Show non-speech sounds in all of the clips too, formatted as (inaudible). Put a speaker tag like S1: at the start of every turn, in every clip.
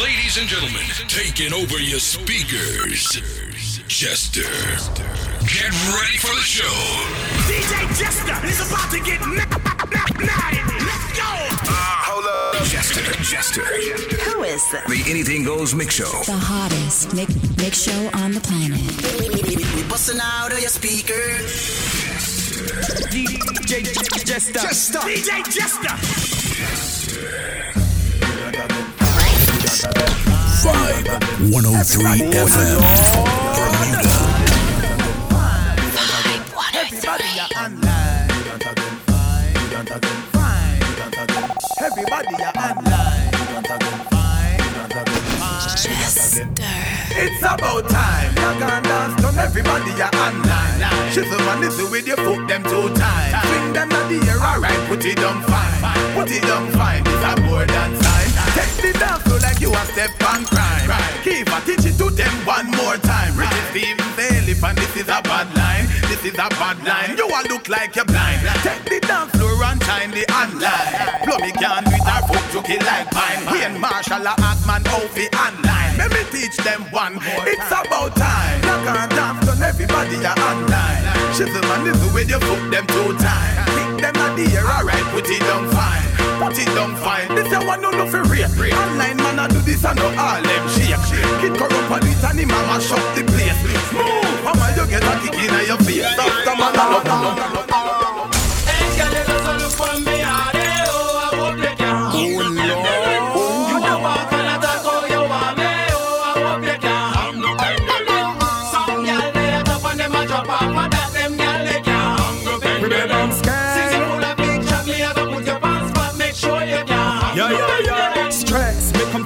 S1: Ladies and gentlemen, taking over your speakers. Jester. Get ready for the show.
S2: DJ Jester is about to get mad. Let's go.
S1: Uh, hold up. Jester. Jester.
S3: Who is this?
S1: The Anything Goes Mix Show.
S4: The hottest mix, mix show on the planet.
S5: We busting out of your speaker.
S2: DJ Jester. Jester. DJ Jester.
S1: Vibe 103 FM. Bermuda.
S6: Everybody are online. Everybody are online. It's about time. You can dance, done. Everybody are online. Shizzle and listen with your foot them two times. Swing them at the air, alright. Put it on fine. Put it on fine. It's a more than sign. Take the dance floor like you a step on crime. Keep a teach it to them one more time. Richie Stephens, Elif, and this is a bad line. This is a bad line. You all look like you're blind. Take the dance floor and time the online. Plummy can it or foot to kill like mine. Wayne Marshall, a Atman, Ovi, online. Let me teach them one more. It's about time. Knock on dance done, everybody are online. Shizzle and little with your foot them two times. Kick them at the air, alright, put it down fine. Put it down fine. This a one no no for real. Online man I do this and no all them shake. Kid corrupt and it and him a mash up the place. Move, how you get a kick in your face? Stop, stop, man, no, no, no, no.
S7: Yeah,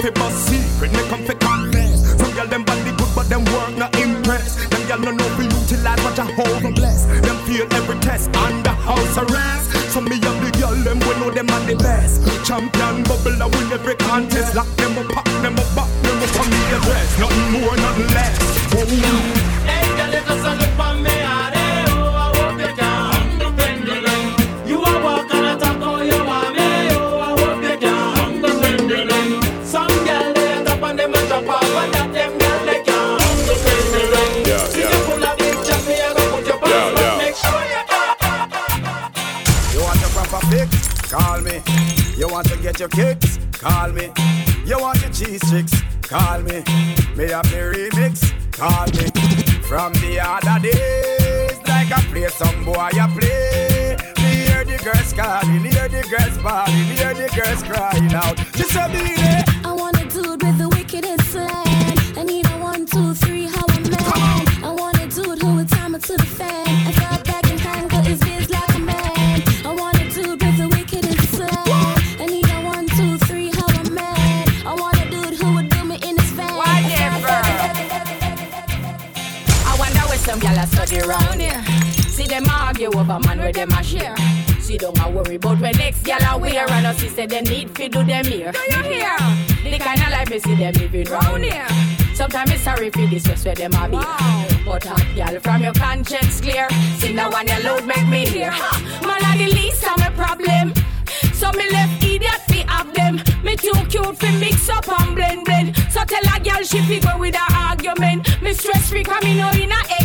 S7: fi bust secret, make them fi confess. Some girl them body good, but them work not impress. Them girl no know fi utilize what you hold and bless. Them feel every test under house arrest. Some me have the girl them we know them are the best. Champion bubble I win every contest. Lock them up, pack them up, back them up on the address. Nothing more, nothing less. Oh.
S6: Get your kicks? Call me. You want your cheese sticks? Call me. Me have the remix? Call me. From the other days, like I play some boy, I play. Me hear the girls calling, hear the girls bawling, hear the girls crying out. She said, "Be
S8: over man where them a share. See don't a worry about when next gyal a wear and us say they need fi do them here. Do you hear? The kind of life me see them living round here. Sometimes it's sorry for this just where them a be. But hot gyal from your conscience clear. Sing the one you load make me hear. Ha! Man a the least of my problem. So me left idiot fi have them. Me too cute fi mix up and blend blend. So tell a gal she fi go with her argument. Me stress free come me no in a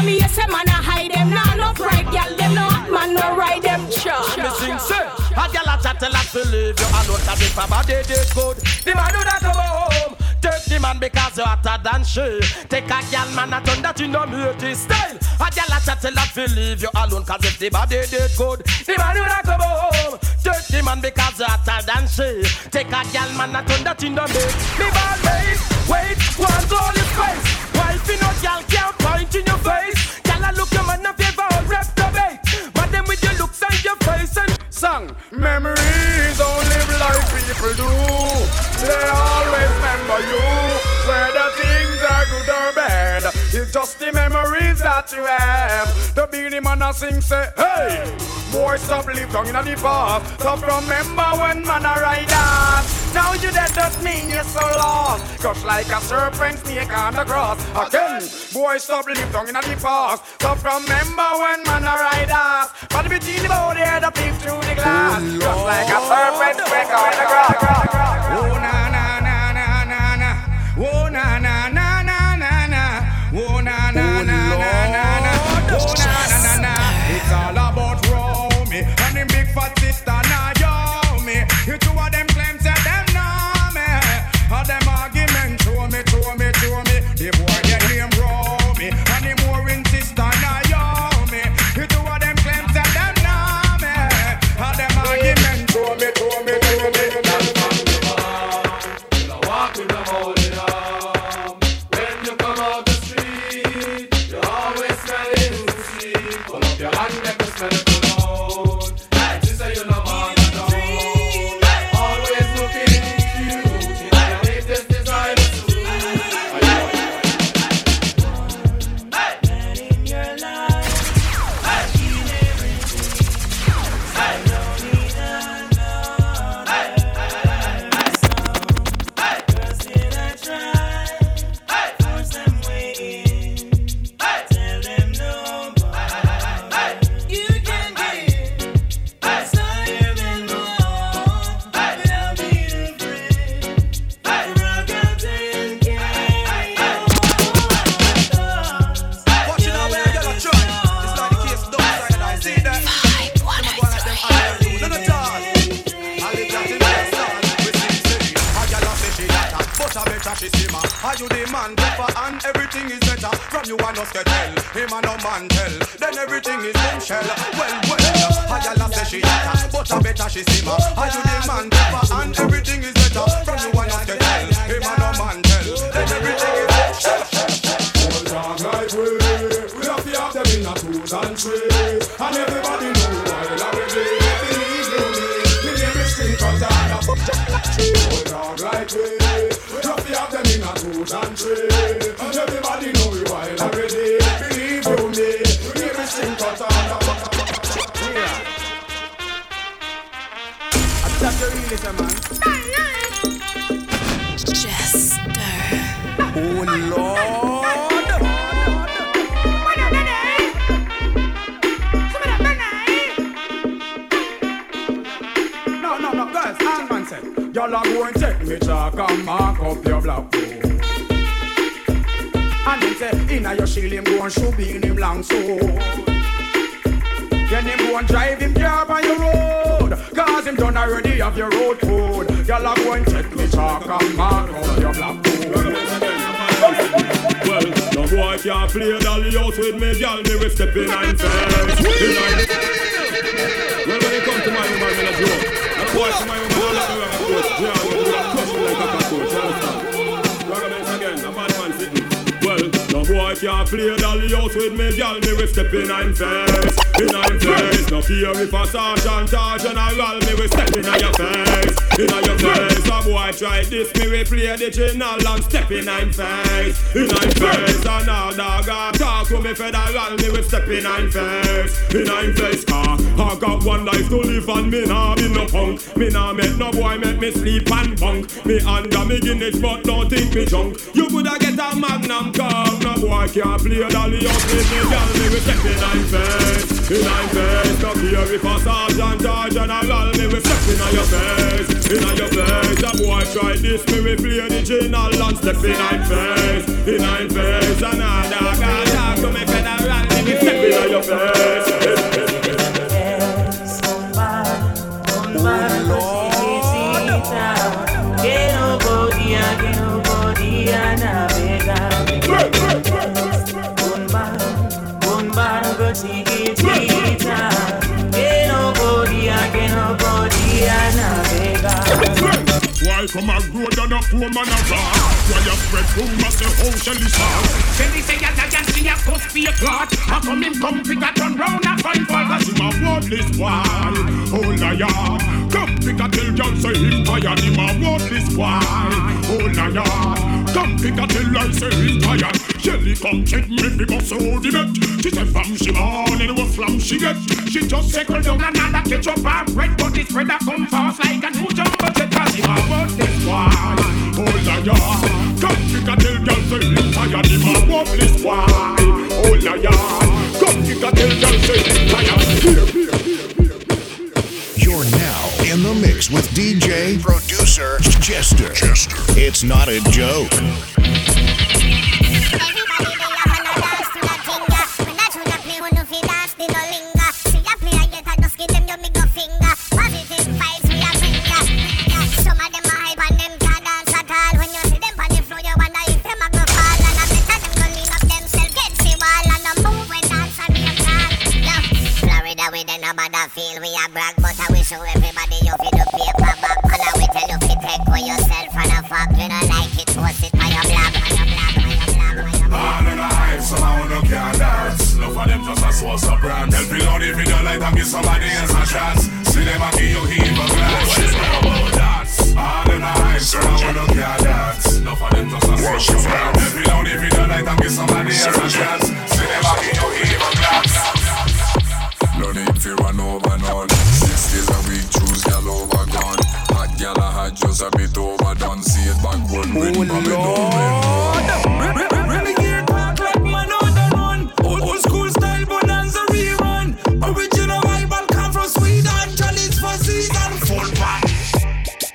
S8: a me yes man a hide them. Nah no pride girl them no hot man no ride them. Cha.
S7: Me sing say, a gyal a chat us to leave you alone 'cause if a body did good, the man do that come home. Take the man because you hotter than she. Take a gyal man a turn that in no beauty style. A gyal a chat us to leave you alone 'cause if the body did good, the man do that come home. Take the man because you hotter than she. Take a gyal man a turn that in no mix. Me bad wait, wait, one all his face. Wife in no gyal can't point in your face. Gyal a look your man a favor all reprobate. Eh? But them with your looks and your face and song.
S6: Memories live like people do. They always remember you. Whether things are good or bad, just the memories that you have. The Beenie Man a sing say, hey, boy stop live down in the past. Stop from remember when man a ride us. Now you dead does mean you're so lost. Crush like a serpent snake on the cross. Again, boy stop live down in the past. Stop from remember when man a ride us. But between the body and the peep through the glass. Just like a serpent quicker in the ground. Oh na na na na na na. Oh na na Y'all are going to take me chalk and mark up your black book. And him say, inna your shield him go and shoot be in him long sword. Then him go and drive him car on your road. Cause him done already have your road code. Y'all are going to take me chalk and mark up your black book.
S3: Well, no boy can't play dolly house with me, girl. Me will step in and face. Well, when you come to my woman, me not joke. A boy to my woman, Well, no boy can't play dolly house with me, girl. Me will step in and face. In and face. No fear if a sergeant or general, me will step in your face. In your face. A boy try this, me will play the general and step in and face. In and face. And now dog a talk to me federal, me will step in and face. In and face. Car, I got one life to live and me nah be no punk. Me nah make no boy make me sleep and bunk. Me under me Guinness, but don't think me junk. You coulda get a magnum cup. No boy can't play dolly up with me, girl. Me will step in and face. In and face. No care if a sergeant or general, me will step in your face. In your face. A boy try this, me will play the general and step in and face. In and face. And a dog a talk to me federal, me will step in your face. Come a road and a poor man a rock? Why you spread rumors the whole Shelly song?
S2: Then they say y'all can see a post for your clot. How come him come pick a turn round a fight for
S3: Cause him a worthless boy, oh liar Come pick a tell y'all say him tired Him a worthless boy, oh liar Come pick a tell I say him tired Shelly come check me bust out the bet She said fam she born and what flam she get She just
S2: Circle down another ketchup and bread, but this bread a come fast like a new jumbo jet. Cause him a worthless
S3: boy, oh liar Come tell say tired Him a worthless boy, oh liar Come tell say tired
S1: You're now in the
S9: mix with DJ, producer, Jester. Jester. It's not a joke.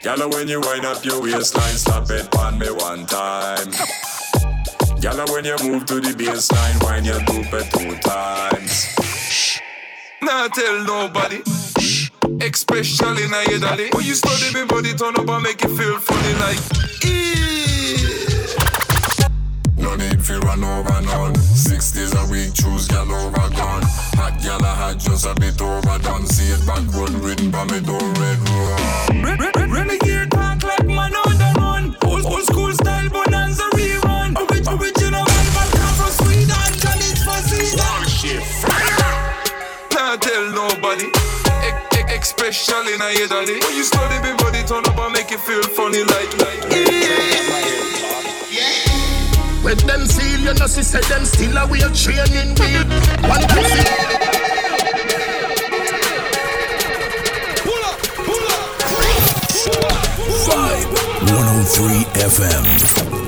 S10: Gala, when you wind up your waistline, slap it on me one time. Gala, when you move to the baseline, wind your dope it two times.
S11: Nah tell nobody. Shh Especially now your daddy. When you study me body turn up and make you feel funny like.
S10: No need for run over none. Six days a week, choose gal over gone. Hot gal I had just a bit overdone. See it backward, written by me door red run.
S11: Re- re- re- Renegade talk like man on the run. Old, old school style bonanza rerun. Ori- original Bible come from Sweden. Chinese for season. Nah tell nobody. E- e- especially now your daddy. When you study me body turn up and make you feel funny like like.
S12: Them seal, you know, she said them still a way training wheel. One time see.
S9: Vibe 103 FM.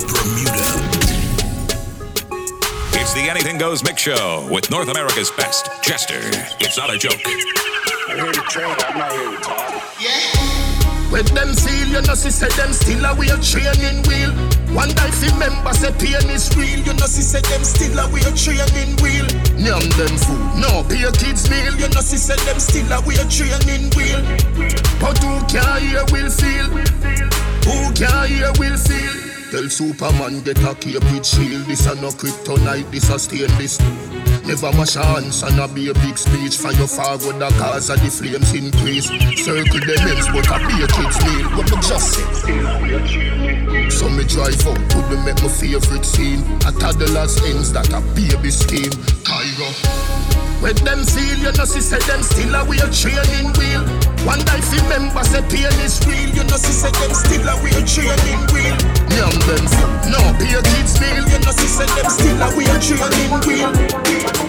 S9: Bermuda.
S13: It's the Anything Goes Mix Show with North America's best, Jester. It's not a joke.
S12: I'm here to train, I'm not here to talk. Yeah. With them seal, you know, she said them still a way training wheel. One day if member say pain is real, you know, she said them still a way training wheel. Name them food, no pay kids meal, you know, she said them still a way training wheel. But who can hear will feel? Who can hear will feel? Tell Superman get a cape with shield. This a no kryptonite, this a stainless. Never mash hands and a be a big speech for your father the cause of the flames increase. Circle the ends but a kid's meal. What me just say? So me drive up to me make my favorite scene. A toddler's ends that a baby scheme. Cairo. With them seal, you know, she said them still a way training wheel. One day if member say pain is real, you know, she said them still a way training wheel. Yum them no be a kids meal, you know, she said them still a way training wheel.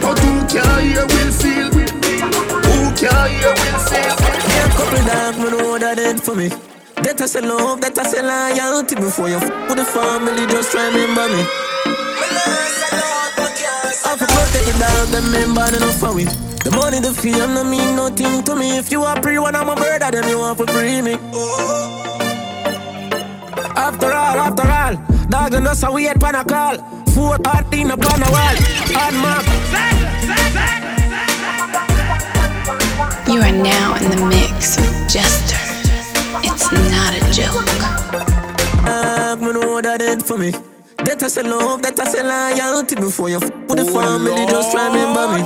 S12: But who can hear will feel? Who can hear will feel?
S11: Yeah, couple dog, me know what that did for me. That I say love, that I say loyalty before you f with the family, just remember me. I protect them member enough for. The money, the fame, no mean nothing to me. If you are pre one, I'm a brother, then you want to free me. After all, after all, dog and us, we had pan a call. Four hard in upon a wall. Hard mark.
S4: You are now in the mix with Jester. It's not a joke.
S11: Dog, me know what that did for me. That I say love, that I say loyalty before you f with the oh, family, just remember me.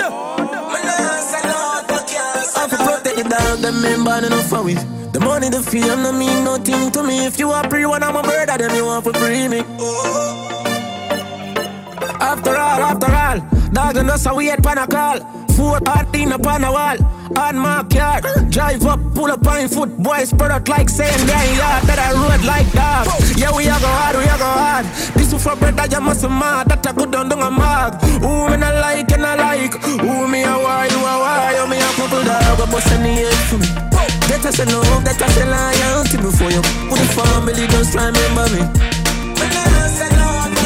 S11: I for protect the dog, them member enough for we. The money, the fame, no mean nothing to me. If you are pre one, I'm a brother, then you want to free me. After all, after all, dog and us, we had pan a call. Four hard in upon a wall. On my car, drive up, pull up on foot, boys spread out like saying damn yard that I road like dog. Yeah, we are go hard, we are go hard. This is for brother, you must mad that I could don't do a mag. Who me not like and I like. Who me a why, you a why, you me a couple dog, but bust any head for me. That I say love, that I say loyalty before you put the family, just remember me.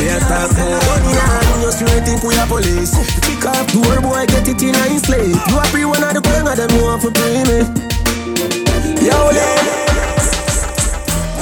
S11: Me a talk and just you think we are police. Kick off world, boy, get it in a slate. You are free one of the gang of them who want to bring me. Yo, ladies.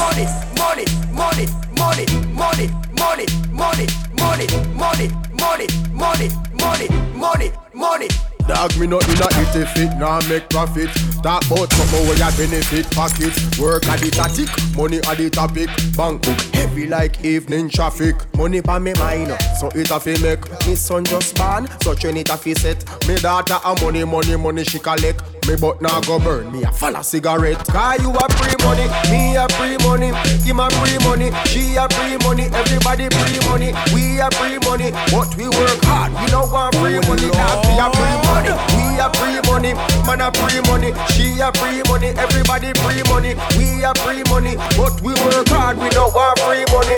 S14: Money, money, money, money, money, money, money, money, money, money, money, money, money, money.
S15: Dog me not in a it if it nah make profit. Talk about something where ya benefit pocket. Work at the tactic, money at the topic. Bank book heavy like evening traffic. Money pa me mind, so it a fi make. Me son just born, so train it a fi set. Me daughter a money, money, money she collect. Me but now go burn me a follow cigarette. Cause you a free money, me a free money. Him a free money, she a free money. Everybody free money, we a free money. But we work hard, we don't want free money. Now we a free money we a free money. Man a free money, she a free money. Everybody free money, we a free money. But we work hard, we don't want free money.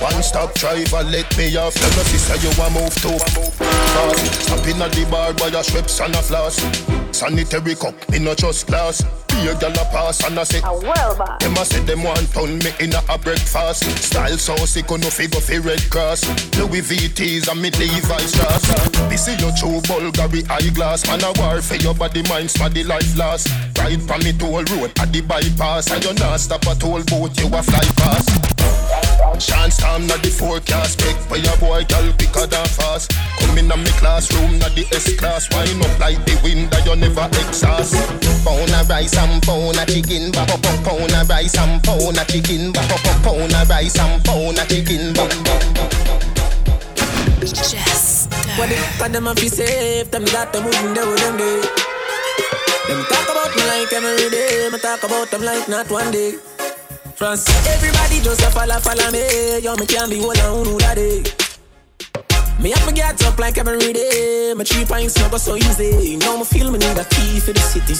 S12: One stop driver, let me off. Tell me sister you a move too fast. Stop in at the bar by a Schweppes and a floss. Sanitary cup, me no just glass. Be a gal a pass and I say, a well bar. Them a say them want pound me in a, a breakfast. Style so sick, no figure fi Red Cross. Louis VTs and me Levi's dress. This is your true Bulgari eyeglass. Man a war for your body, mind, the life last. Ride from me toll road at the bypass, and you not stop a toll boat, you a fly past. Chance time not the forecast. Make for your boy girl quicker than fast. Come in a me classroom not the S class. Wind up like the wind that you never exhaust.
S16: Pound a rice and pound a chicken. Bop up pound a rice and pound a chicken. Bop up pound a rice and pound a chicken. Bop
S11: Just What if I them a fi safe Them got them wouldn't do them day? Them talk about me like every day. Me talk about them like not one day France. Everybody just a follow, follow me. Yo, me can't be one on who that day. Me have to get up like every day. My three pints never so easy. Now me feel me need a key for the city.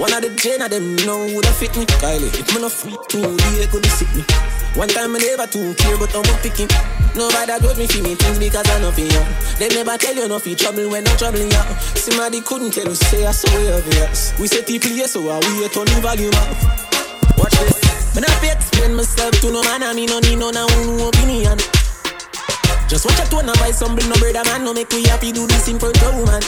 S11: One of the gen of them know have fit me. Kylie, if me no free too, they could sick me. One time me never too care, but I'm picking. Nobody judge me for me things because I know for you. They never tell you no for trouble when I'm troubling. Somebody couldn't tell you, say I saw you. We say people here, so I wait on the volume up. Watch this. Me not fi explain myself to no man, and me no need no no opinion. Just watch a tone and buy some no brother man, no make we happy do this in front of woman.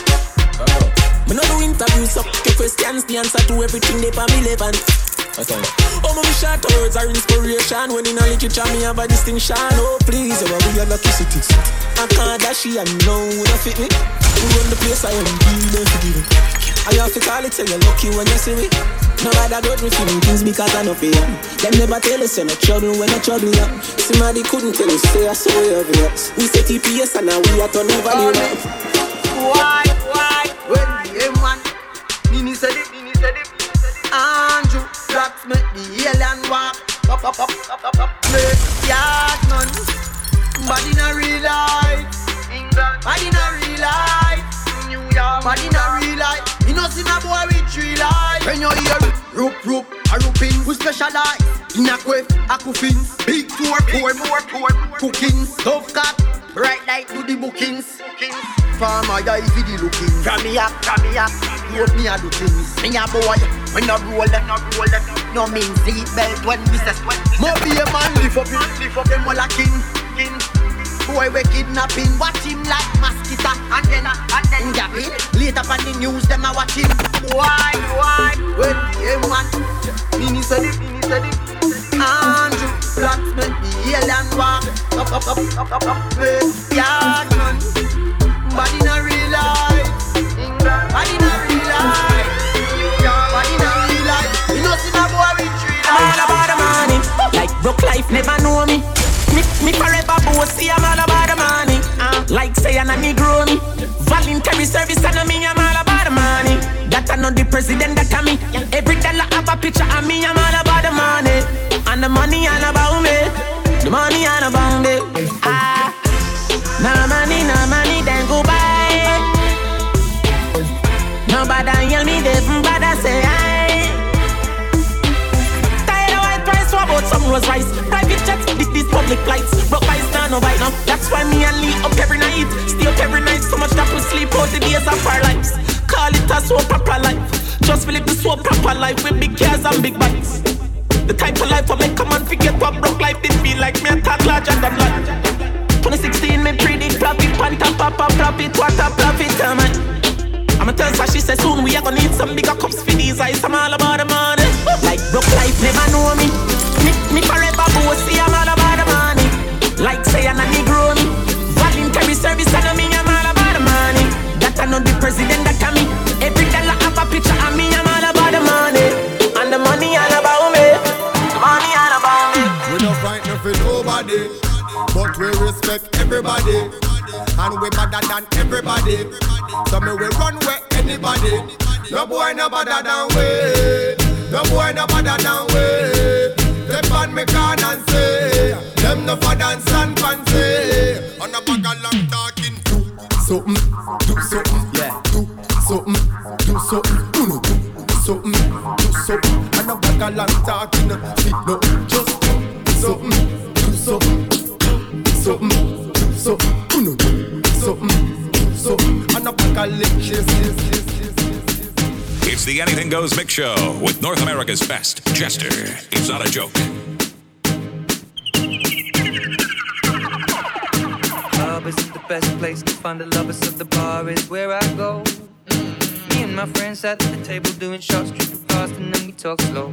S11: Me no do interviews, up the questions, the answer to everything they for me relevant. Oh, my short words are inspiration. When in a literature, me have a distinction. Oh, please, oh, we are lucky city. I can't dash and know would fit me. Who run the place, I am really forgiving. I have to call it, say you're lucky when you see me. Nobody got me feeling things because I know fear. Them never tell us you're no trouble when I trouble you. Somebody couldn't tell us, say I saw you obvious. We say TPS and now we are turn over the
S14: Why, why, when the M1, Nini said it, Nini said it. Andrew, that's make the alien walk. Up, up, up, up, up, up. Play yard man, but in a real life. England, but in a real life. New York, but in a real life. Know see my boy with three life. When you hear roop roop, a rooping, we specialize in a quiff, a coffins, big tour, pour more, pour cooking, stove cut, bright light do the bookings. Farmer guys see the looking. From me up, from me up, hope me a do things. Me a boy, when no roll them, no roll no mean seat belt when we say sweat. Mo be a man, lift up lift up them all a king, king. Boy we kidnapping, watch him like mosquito and then and then gapping. Later on the news them a watch him. Why, why? When the M1, Mini said it, Mini said it. Andrew Blacksmith, the alien walk up, up, up, up, up, up, play
S11: president that I me. Every dollar have a picture of me, I'm all about the money. And the money all about me. The money all about me. Ah, no money, no money, then go buy. Nobody yell me, they from bad I say I. Tired of white price, what about some Rolls Royce? Private jets, this, this public flights. Broke by stand no bite now. That's why me and Lee up every night. Stay up every night, so much that we sleep out the days of our lives. Call it a so proper life. Just it the so proper life with big cars and big bikes. The type of life I make come and forget what broke life did feel like me a talk larger than life. 2016 me predict profit, panta papa profit, what a profit, uh, man. I'ma tell her she said soon we are gonna need some bigger cups for these eyes. I'm all about the money. Like broke life never know me. me Me forever bossy, I'm all about the money. Like say I'm a Negro me. Voluntary service, I know me, I'm all about the money. That I know the president, that I me. Picture of me, I'm all about the money. And the money all about me. The Money all about me.
S15: We don't frighten for nobody, but we respect everybody. And we better than everybody. So me we run where anybody. No boy no better than we. No boy no better than we. Step on me can and say, them no for dance and fancy. Bag of long talking. Fit no, just do something, do something, do something, do something. Uno do something, do something. On a bag of lick, yes, yes, yes, yes.
S1: It's the Anything Goes Mix Show with North America's best, Jester. It's not a joke.
S17: Club isn't the best place to find the lovers, so the bar is where I go. Mm. Me and my friends sat at the table doing shots, tripping fast, and then we talk slow.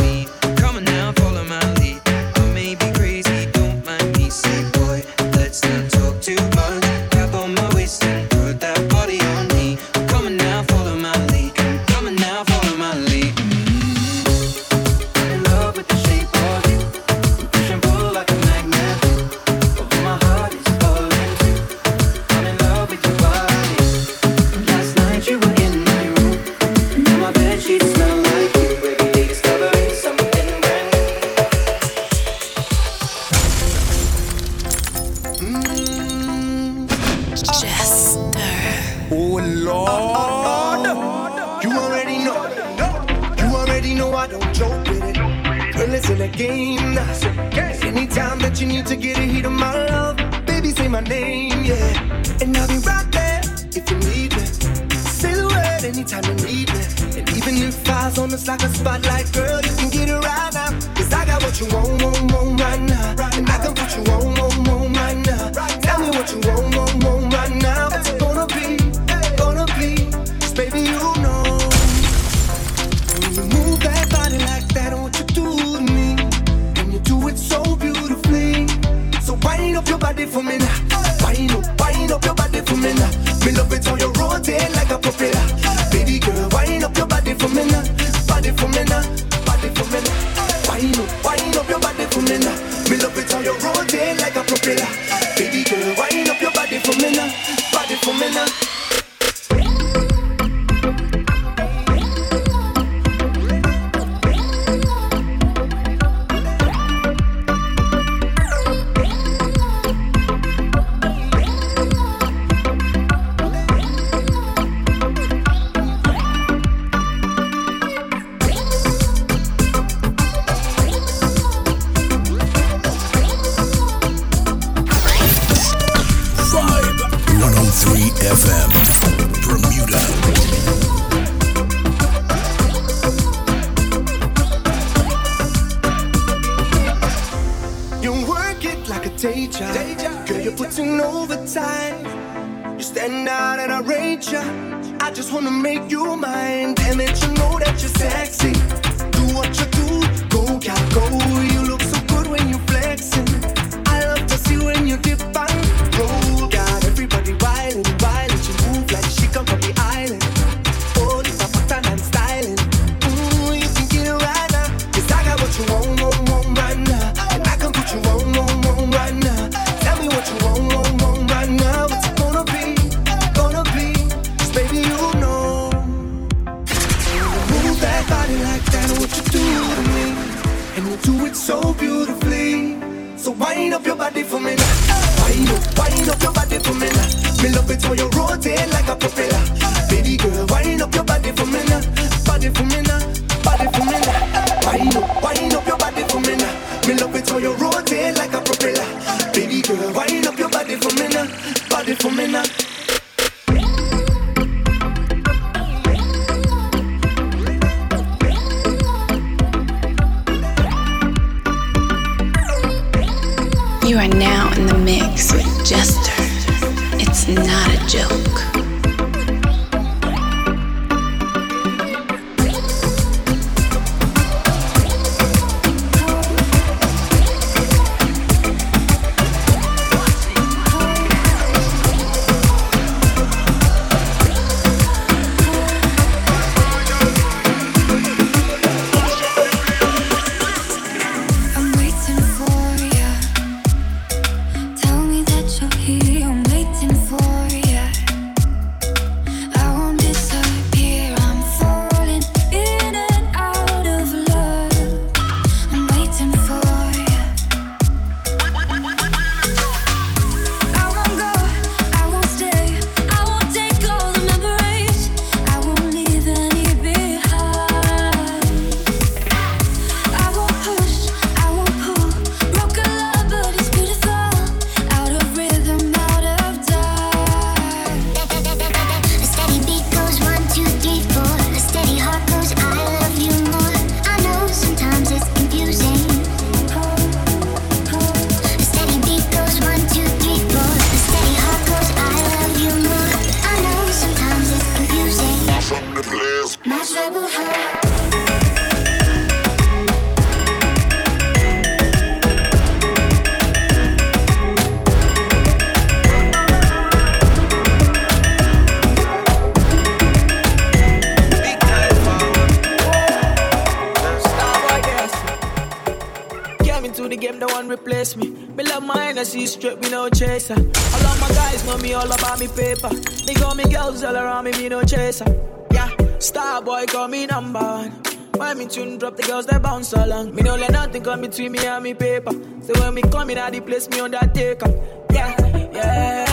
S17: I
S18: see
S19: straight, me no chaser. All of my guys know me all about me paper. They call me girls all around me, me no chaser. Yeah, star boy call me number one. Why me tune drop the girls that bounce along? Me no let nothing come between me and me paper. So when me come in at the place, me undertaker. Yeah, yeah.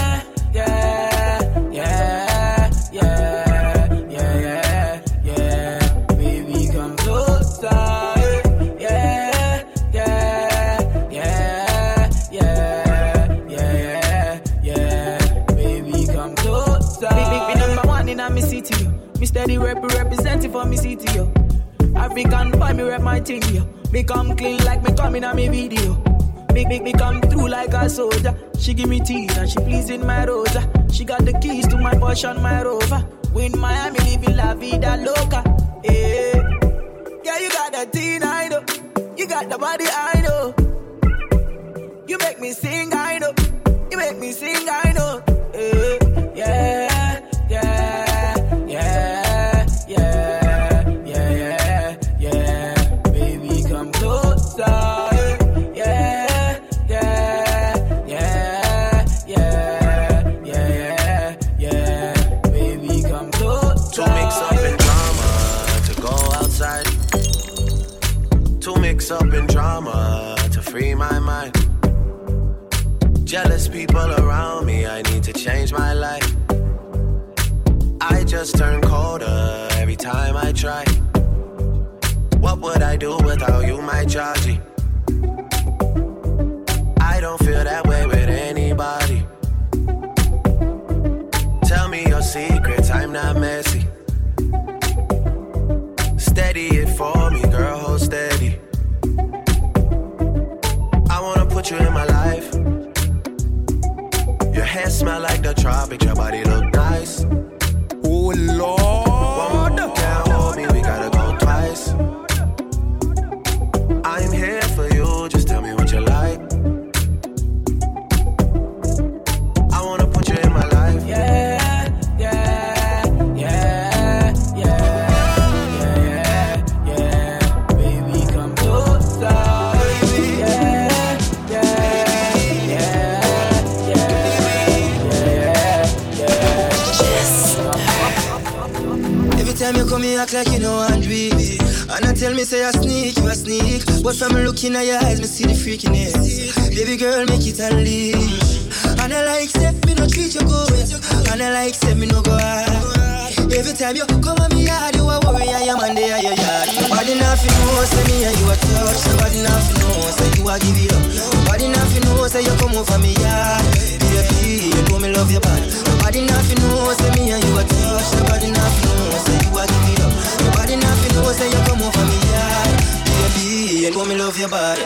S19: the rep representing for me city, yo. African boy, me rep my thing, yo. Me come clean like me coming on me video. Me, me, me come through like a soldier. She give me tea and she pleasing my rosa. She got the keys to my Porsche my Rover. We in Miami living la vida loca. Yeah, yeah, you got the teen, I know. You got the body, I know. You make me sing, I know. You make me sing, I know. Eh, yeah. yeah.
S20: Jealous people around me, I need to change my life. I just turn colder every time I try. What would I do without you, my Georgie? I don't feel that way with anybody. Tell me your secrets, I'm not messy. Steady it for me, girl, hold steady.
S21: Smell like the tropics, your body look
S22: say I sneak, you a sneak. But from looking at your eyes, me see the freakiness. Baby girl, make it unleash. And I like, say, me no treat you good. And I like, say, me no go hard. Every time you come at me yard, you a worry, I am on the your yard. Nobody nothing know, say me and you a touch. Nobody nothing know, say you a give it up. Nobody nothing know, say you come over me yard. Baby, you know me love your body. Nobody nothing know, say me and you a touch. Nobody nothing know, say you a give it up. Nobody nothing know, say you come over me yard. Me love your body.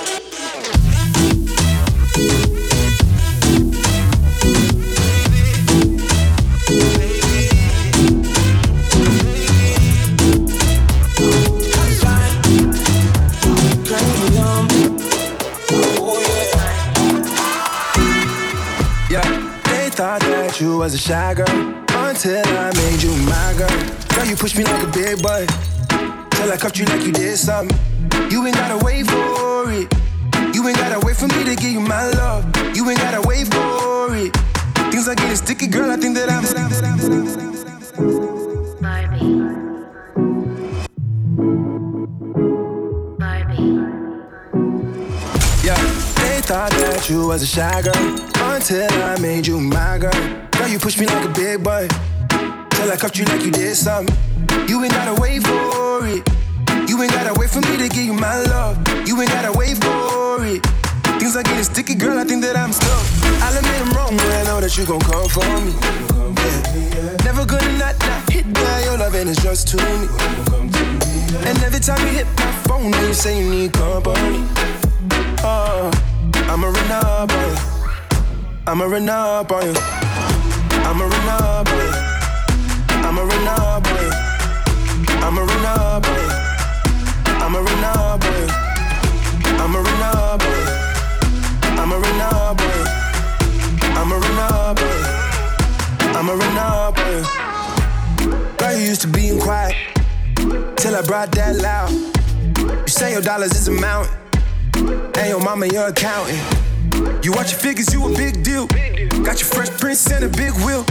S19: Thought that you was a shy girl until I made you my girl. Girl, you push me like a big boy till I cuffed you like you did something. You ain't gotta wait for it. You ain't gotta wait for me to give you my love. You ain't gotta wait for it. Things are getting sticky, girl. I think that I'm. Barbie. Barbie. Yeah, they thought that you was a shy girl until I made you my girl. Girl, you push me like a big boy till I cuffed you like you did something. You ain't gotta wait for it. You ain't gotta wait for me to give you my love. You ain't gotta wait for it. Things are getting sticky, girl. I think that I'm stuck. I'll admit I'm wrong, but I know that you gon' come for me. Yeah. Never gonna not, not hit by your loving is just to me. And every time you hit my phone, you say you need company. Oh, I'ma run up on you. I'ma run up on you. I'ma run up on you. I'ma run up I'ma run up on you. I'ma run up on you. I'ma run up on you. I'ma run up on you. Girl, you used to being quiet till I brought that loud. You say your dollars is a mountain, and your mama your accountant. You watch your figures, you a big deal. Got your fresh prince and a big wheel.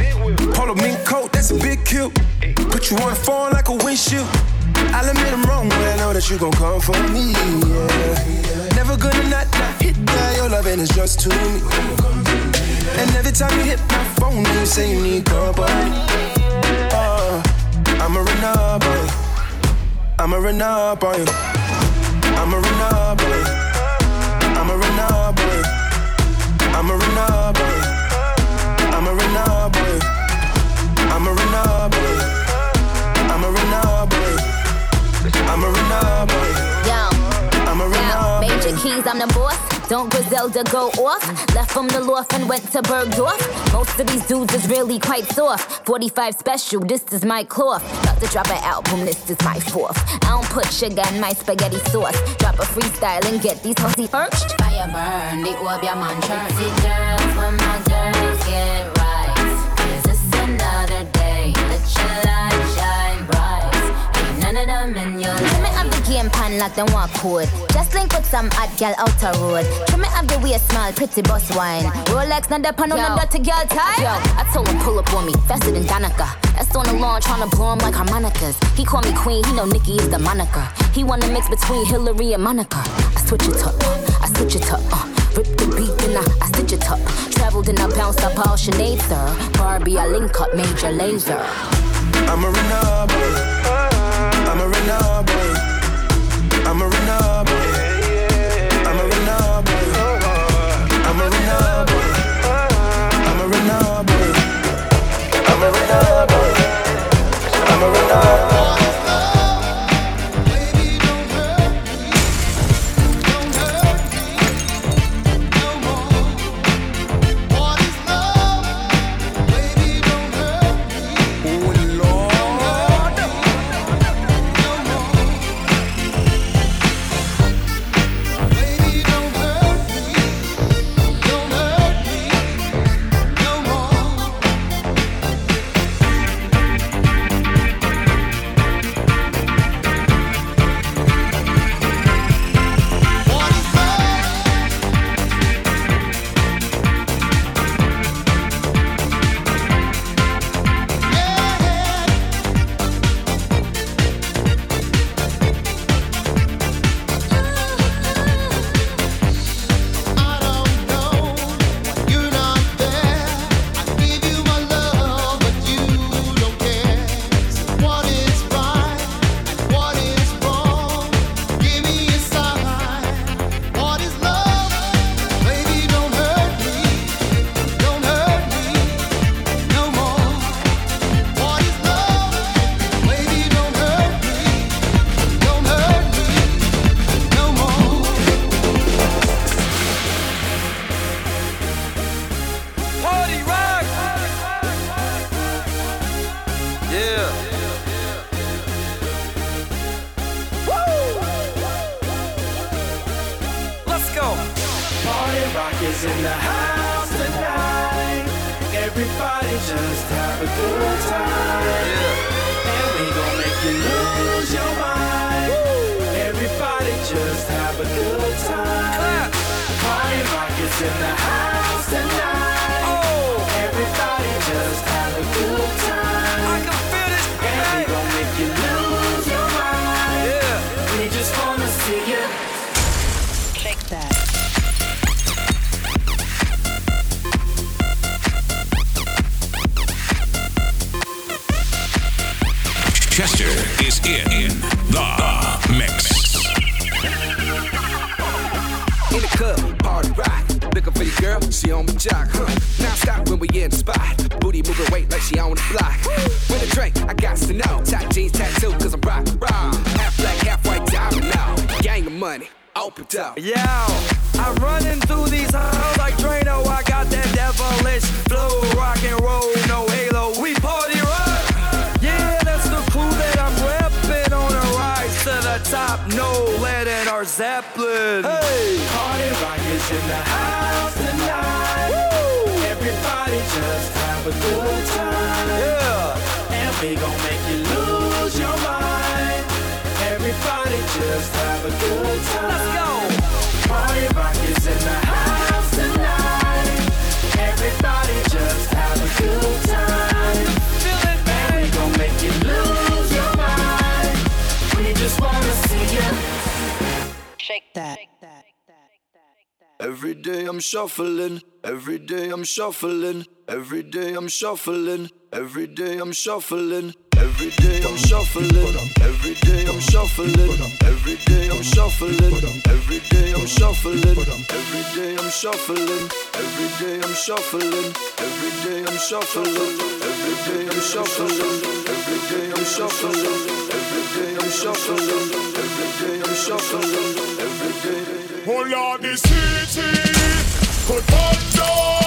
S19: Polo mink coat, that's a big kill. Put you on the phone like a windshield. I'll admit I'm wrong, but I know that you gon' come for me. Yeah. Never gonna not, not hit that. Your loving is just to me. And every time you hit my phone, you say you need company. Oh, uh, I'ma run up on you. I'ma run up on you. I'ma run up on you. I'ma run up on you. I'ma run you.
S23: The boss. Don't Griselda go off? Left from the loft and went to Bergdorf. Most of these dudes is really quite soft. 45 special, this is my cloth. About to drop an album, this is my fourth. I don't put sugar in my spaghetti sauce. Drop a freestyle and get these hussy perched. Fire burn, the orb your mantra. See girls, when my girls get right. Cause it's another day. Let your light shine bright. Ain't none of them in your it the game pan like them walk code. Just link with some hot gal outer road. Trim it up the way small, pretty boss wine. Rolex, not the pan on the dirty girl tie. Yo, I told him pull up on me, faster than Danica. That's on the lawn, tryna blow him like harmonicas. He call me queen, he know Nicki is the moniker. He wanna mix between Hillary and Monica. I switch it up, I switch it up, uh. Rip the beat, then I, I stitch it up. Traveled and I bounced up all Sinead, sir. Barbie, I link up Major Lazer.
S19: I'ma run up Up.
S24: Yeah, I'm
S6: running through these halls like Drano. I got that devilish flow, rock and roll, no halo. We party rock. Yeah, that's the clue that I'm repping on a rise to the top. No lead in our Zeppelin. Hey, party rock is in the house tonight. Woo! Everybody just have a good time. Yeah, and we gon' make you lose. just have a good time. Let's go. Party Rock is in the house tonight. Everybody just have a good time. Feel it, man. We gon' make you lose your mind. We just wanna see you.
S25: Shake that.
S26: Every day I'm shuffling, every day I'm shuffling, every day I'm shuffling, every day I'm shuffling. Every day I'm shuffling. Every day I'm shuffling. Every day I'm shuffling. Every day I'm shuffling. Every day I'm shuffling. Every day I'm shuffling. Every day I'm shuffling. Every day I'm shuffling. Every day I'm shuffling. Every day I'm shuffling. Every day I'm shuffling. Every day.
S27: Oh Lord, this city could burn down.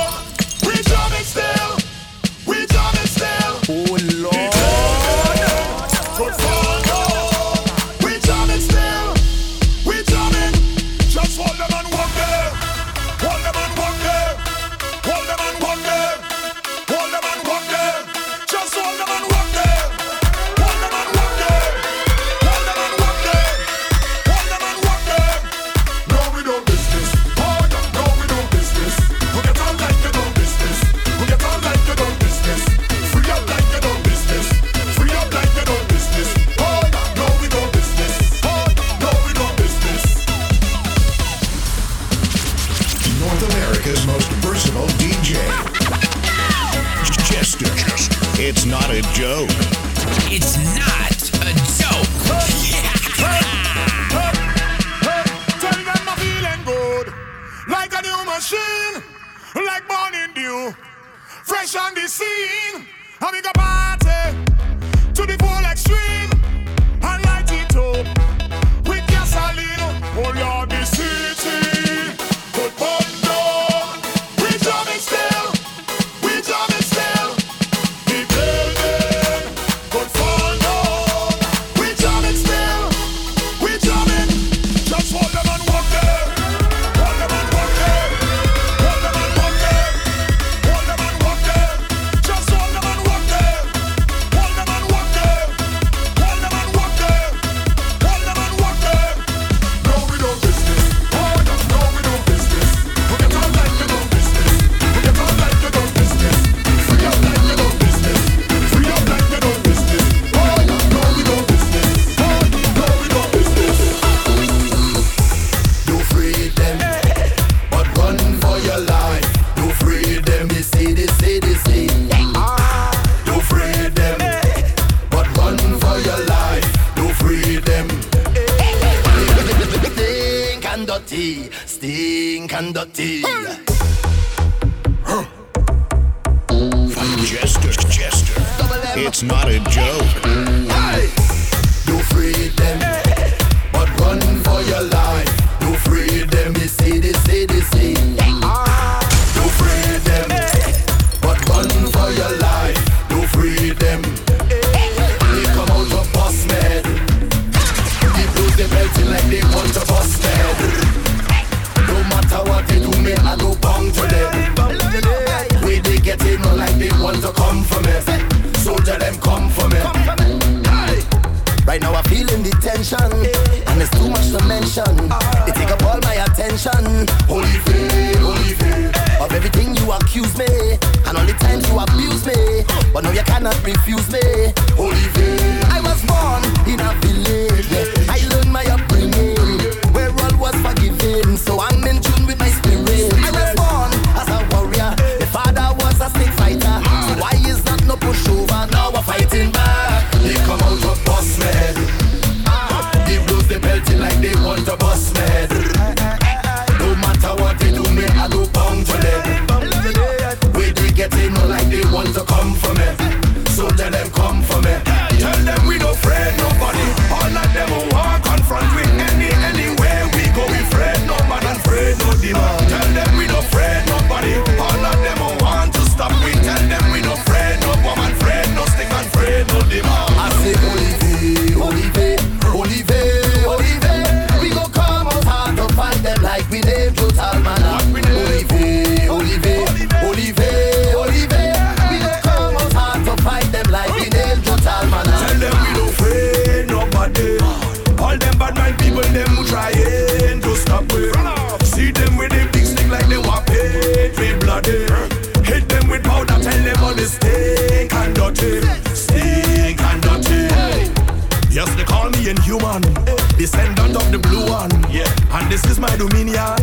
S27: my
S28: dominion.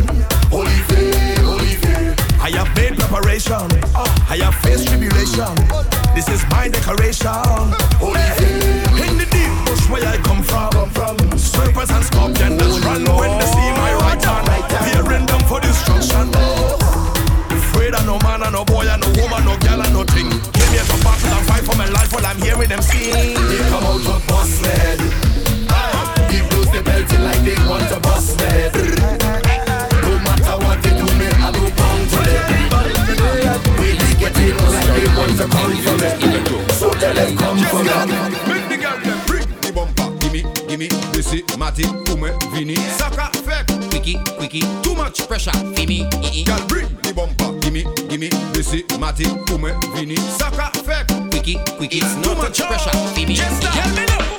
S27: holy Olivier.
S28: I have made preparation. I have faced tribulation. This is my decoration. make too much pressure for me. Girl, bring the bumper, gimme, gimme, this is Matty, Kume, Vini, sucker, fake, Quickie, Quickie, it's too much pressure for me. Just tell me now.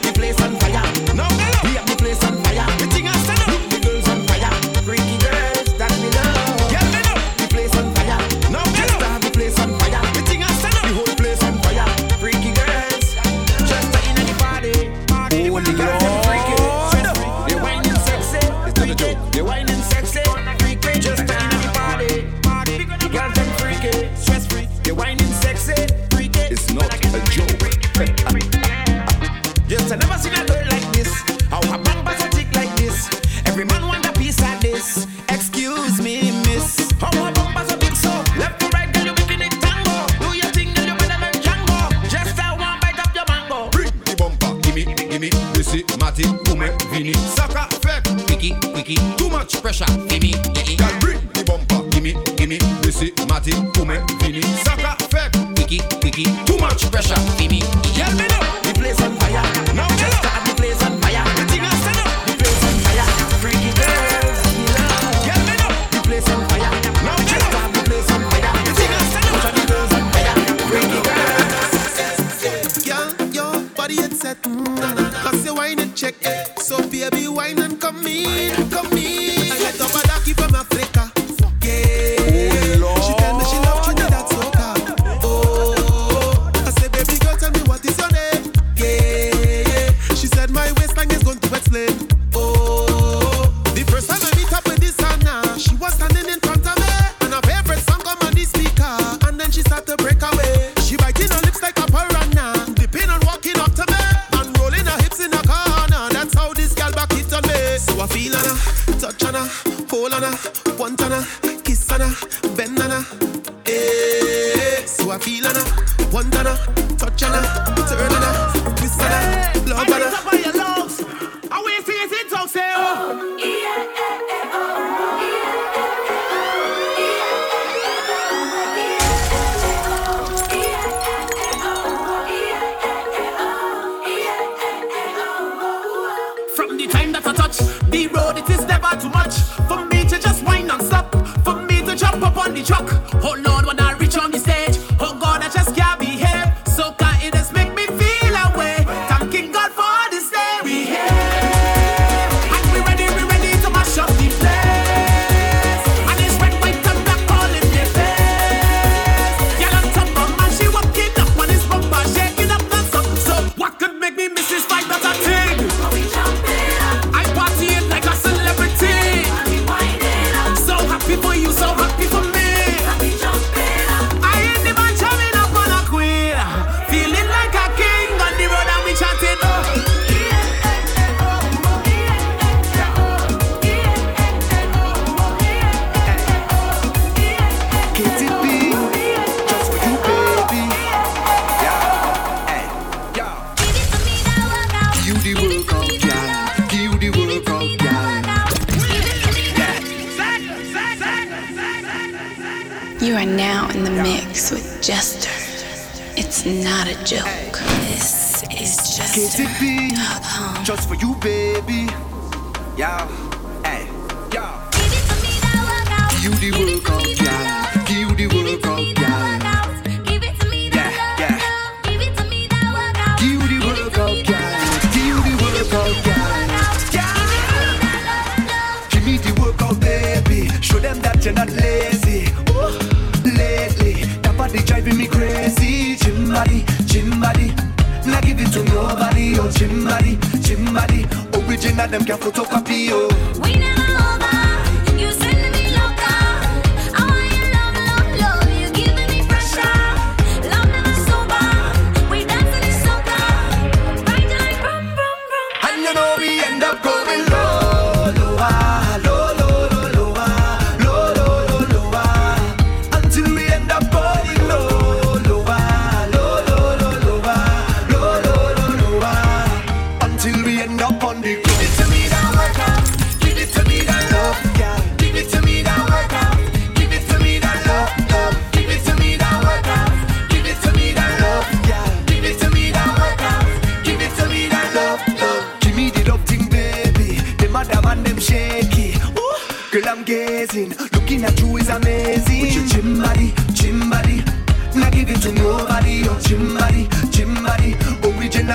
S28: booming, vini. Saka, fek, wiki, wiki Too much pressure, gimme, gimme Girl, bring the bumper, gimme, gimme Desi, mati, booming, vini. Saka, fek, wiki, wiki Too much pressure, gimme Girl, me know The place on fire. Now me know Just start the place on fire.
S29: yeah.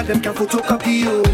S30: Them can photocopy
S31: you.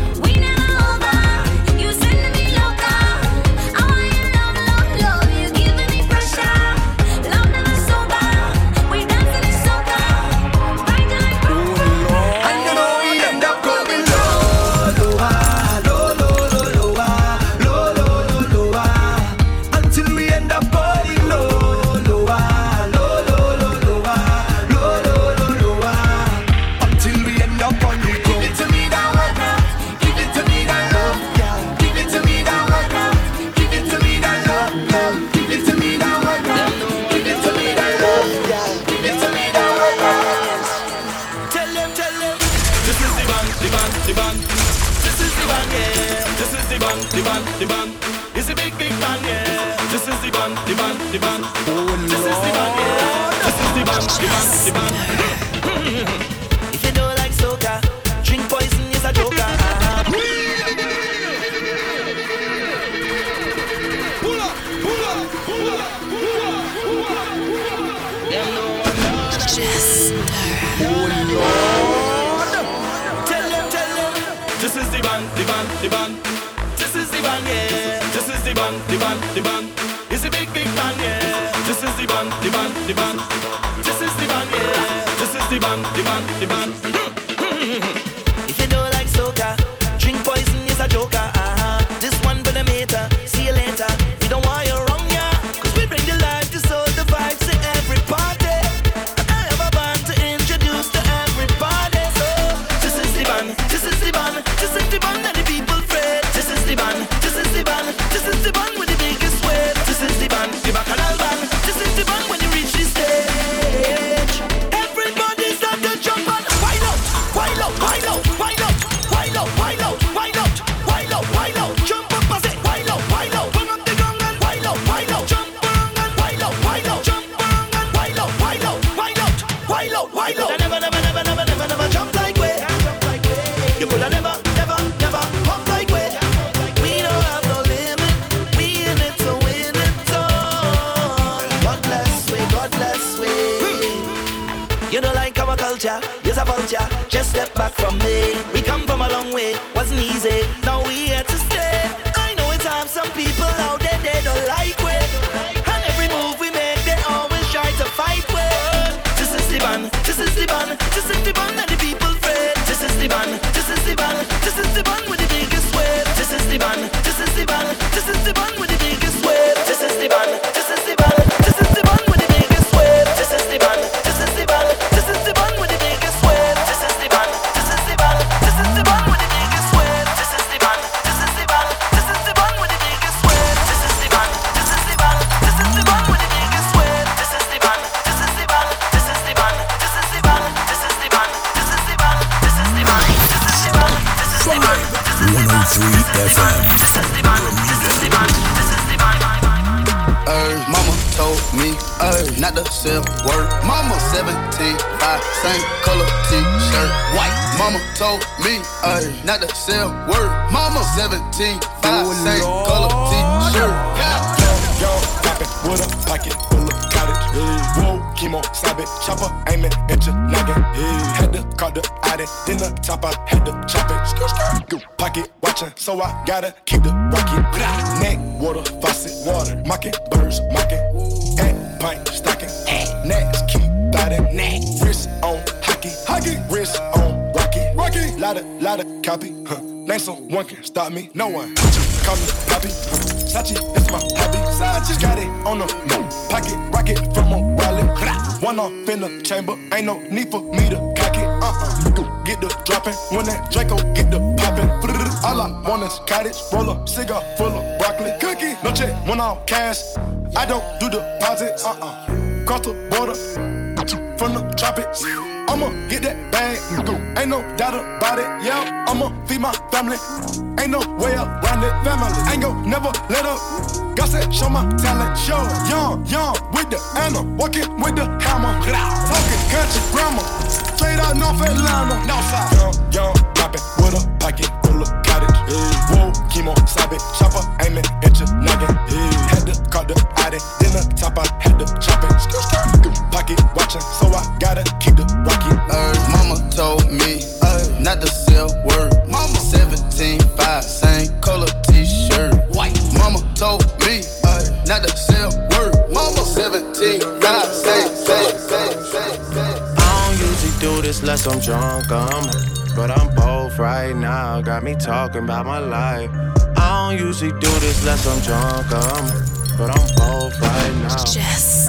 S30: the man, the
S32: man. This is the band, this is the band, this is the band.
S26: Hey, mama, told me, uh, not to sell word. Mama 17, 5, same color t-shirt, white. Mama told me, uh, not to sell word. Mama 17, 5, same color t-shirt.
S27: Yo, poppin' with a pocket full of cottage. Whoa, chemo, stop it, chopper, aim it at your noggin. Had to call the addy, then the top, I had to chop it. Pocket watchin', so I gotta keep the rocket. Neck, water, faucet, water, mocking, birds, mocking. At pint, stocking, next, keep biting. Wrist on hockey, hockey, wrist on rocky, rocky. Lotta, lotta copy, huh. Name someone can stop me, no one. Call me Poppy. Sachi, it's my hobby. Sachi got it on the move. Pocket rocket from a. One off in the chamber, ain't no need for me to cock it. Uh-uh. Get the dropping when that Draco get the popping. (laughs) All I want is cottage, roll a cigar full of broccoli. Cookie, no check, one off cash. I don't do deposits. Uh-uh. Cross the border (laughs) from the tropics. I'ma get that bag, ain't no doubt about it. Yeah, I'ma feed my family, ain't no way around it. Family, ain't gon' never let up. God said, show my talent, show. Young, young with the Anna, walking with the hammer. Talking country grammar, straight out North Atlanta. Northside, young, young, rapping with a pocket full of cottage. Whoa, chemo, stop it, chopper, aiming at your noggin. Had to call the addy, then the top, I had to chop it. Pocket watching, so I gotta keep the rocket.
S26: Uh, mama told me uh, not to sell word. Mama 17, 5, same color t-shirt. White. Mama told me uh, not to sell word. Mama 17, 5, same, same, same, same, same.
S21: I don't usually do this unless I'm drunk, um, but I'm both right now. Got me talking about my life. I don't usually do this unless I'm drunk, um, but I'm both right now.
S4: Jester.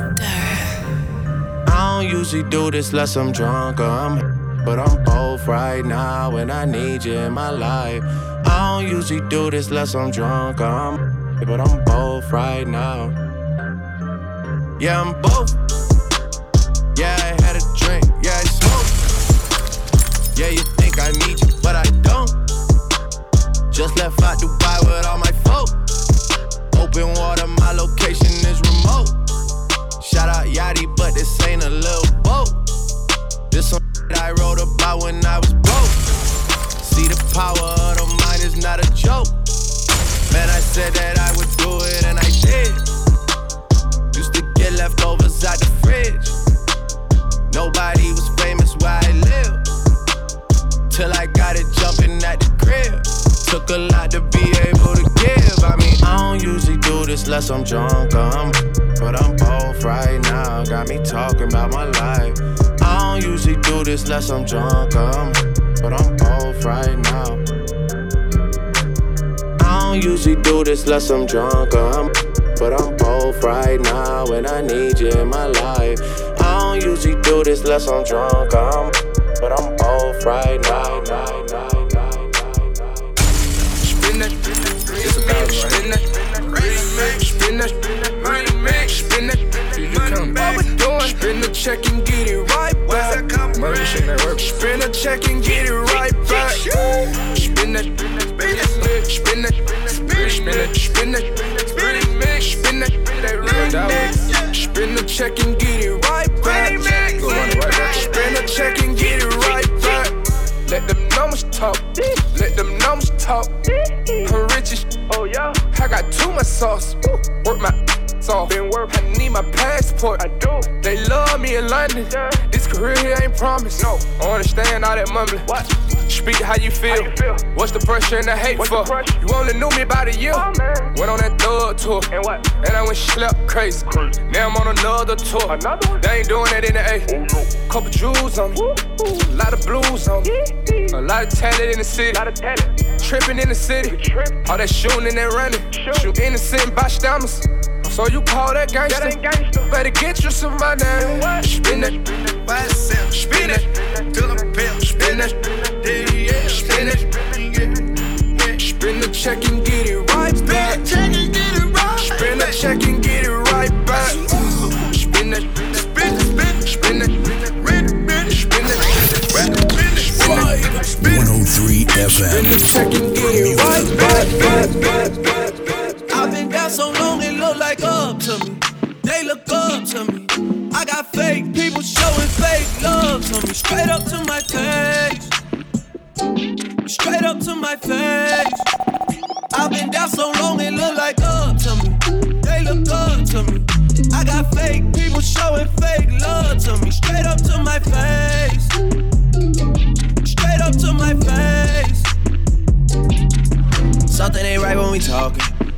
S21: I don't usually do this unless I'm drunk, um, but I'm both right now, and I need you in my life. I don't usually do this unless I'm drunk, um, but I'm both right now. Yeah, I'm both. Yeah, I had a drink. Yeah, I smoke. Yeah, you think I need you, but I don't. Just left out Dubai with all my folk. Open water, my location is remote. Yachty, but this ain't a little boat. This some I wrote about when I was broke. See the power of the mind is not a joke. Man, I said that I would do it and I did. Used to get leftovers out the fridge. Nobody was famous where I live. Till I got it jumping at the crib. Took a lot to be able to give. I mean, I don't usually do this unless I'm drunk, I'm, but I'm both right now. Got me talking about my life. I don't usually do this unless I'm drunk, I'm, but I'm both right now. I don't usually do this unless I'm drunk, um, but I'm both right now, and I need you in my life. I don't usually do this unless I'm drunk, um, but I'm both right now.
S20: Money man. What we doing? Spin the check and get it right back. Money machine that works. Spin the check and get it right back. Spin that, spin that, spin that, spin that, spin that, spin that, spin that, spin the check and get it right back. Go run it right back. Spin the check and get it right back. Let them numbers talk. Let them numbers talk. I'm rich as oh yeah. I got too much sauce. I do. They love me in London. This career here ain't promised. No. I understand all that mumbling. What? Speak how you feel. What's the pressure and the hate for? You only knew me about a year. Oh, went on that thug tour. And what? And I went slept crazy. Now I'm on another tour. Another one? They ain't doing that in the A. Oh, Couple jewels on me. A lot of blues on me. A lot of talent in the city. Lot of talent. Tripping in the city. All that shooting and that running. Shoot innocent bystanders. So you call that gangster? That ain't gangster. Better get you some money. Spin that, buy yourself. Spin it, till I'm pale. Spin that, yeah, yeah. Spin it, yeah. Spin the check and get it right back. Spin the check and get it right. Spin the check and get it right back. Spin that, spin, spin, spin that, spin, it. spin that, spin that, spin that, spin that.
S33: 103
S20: Spin the
S33: FM.
S20: check and get it right back. So long it look like up to me. they look up to me. I got fake people showing fake love to me. Straight up to my face. Straight up to my face. I've been down so long, it look like up to me. They look up to me. I got fake people showing fake love to me. Straight up to my face. Straight up to my face. Something ain't right when we talking.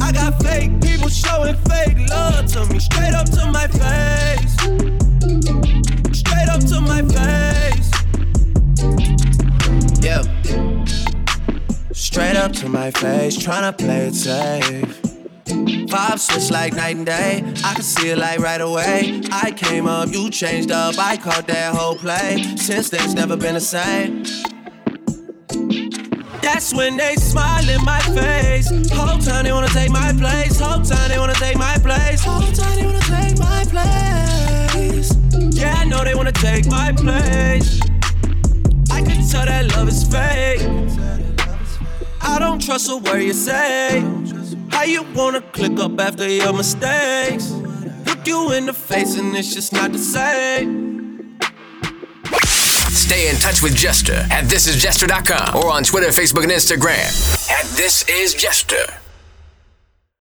S20: I got fake people showing fake love to me. Straight up to my face. Straight up to my face. Yeah. Straight up to my face, tryna play it safe. Vibe switch like night and day. I can see it like right away. I came up, you changed up. I caught that whole play. Since things never been the same. That's when they smile in my face. Whole time they wanna take my place. Whole time they wanna take my place. Whole time they wanna take my place. Yeah, I know they wanna take my place. I can tell that love is fake. I don't trust a word you say. How you wanna click up after your mistakes? Look you in the face and it's just not the same.
S34: Stay in touch with Jester at thisisjester.com or on Twitter, Facebook, and Instagram at This Is Jester.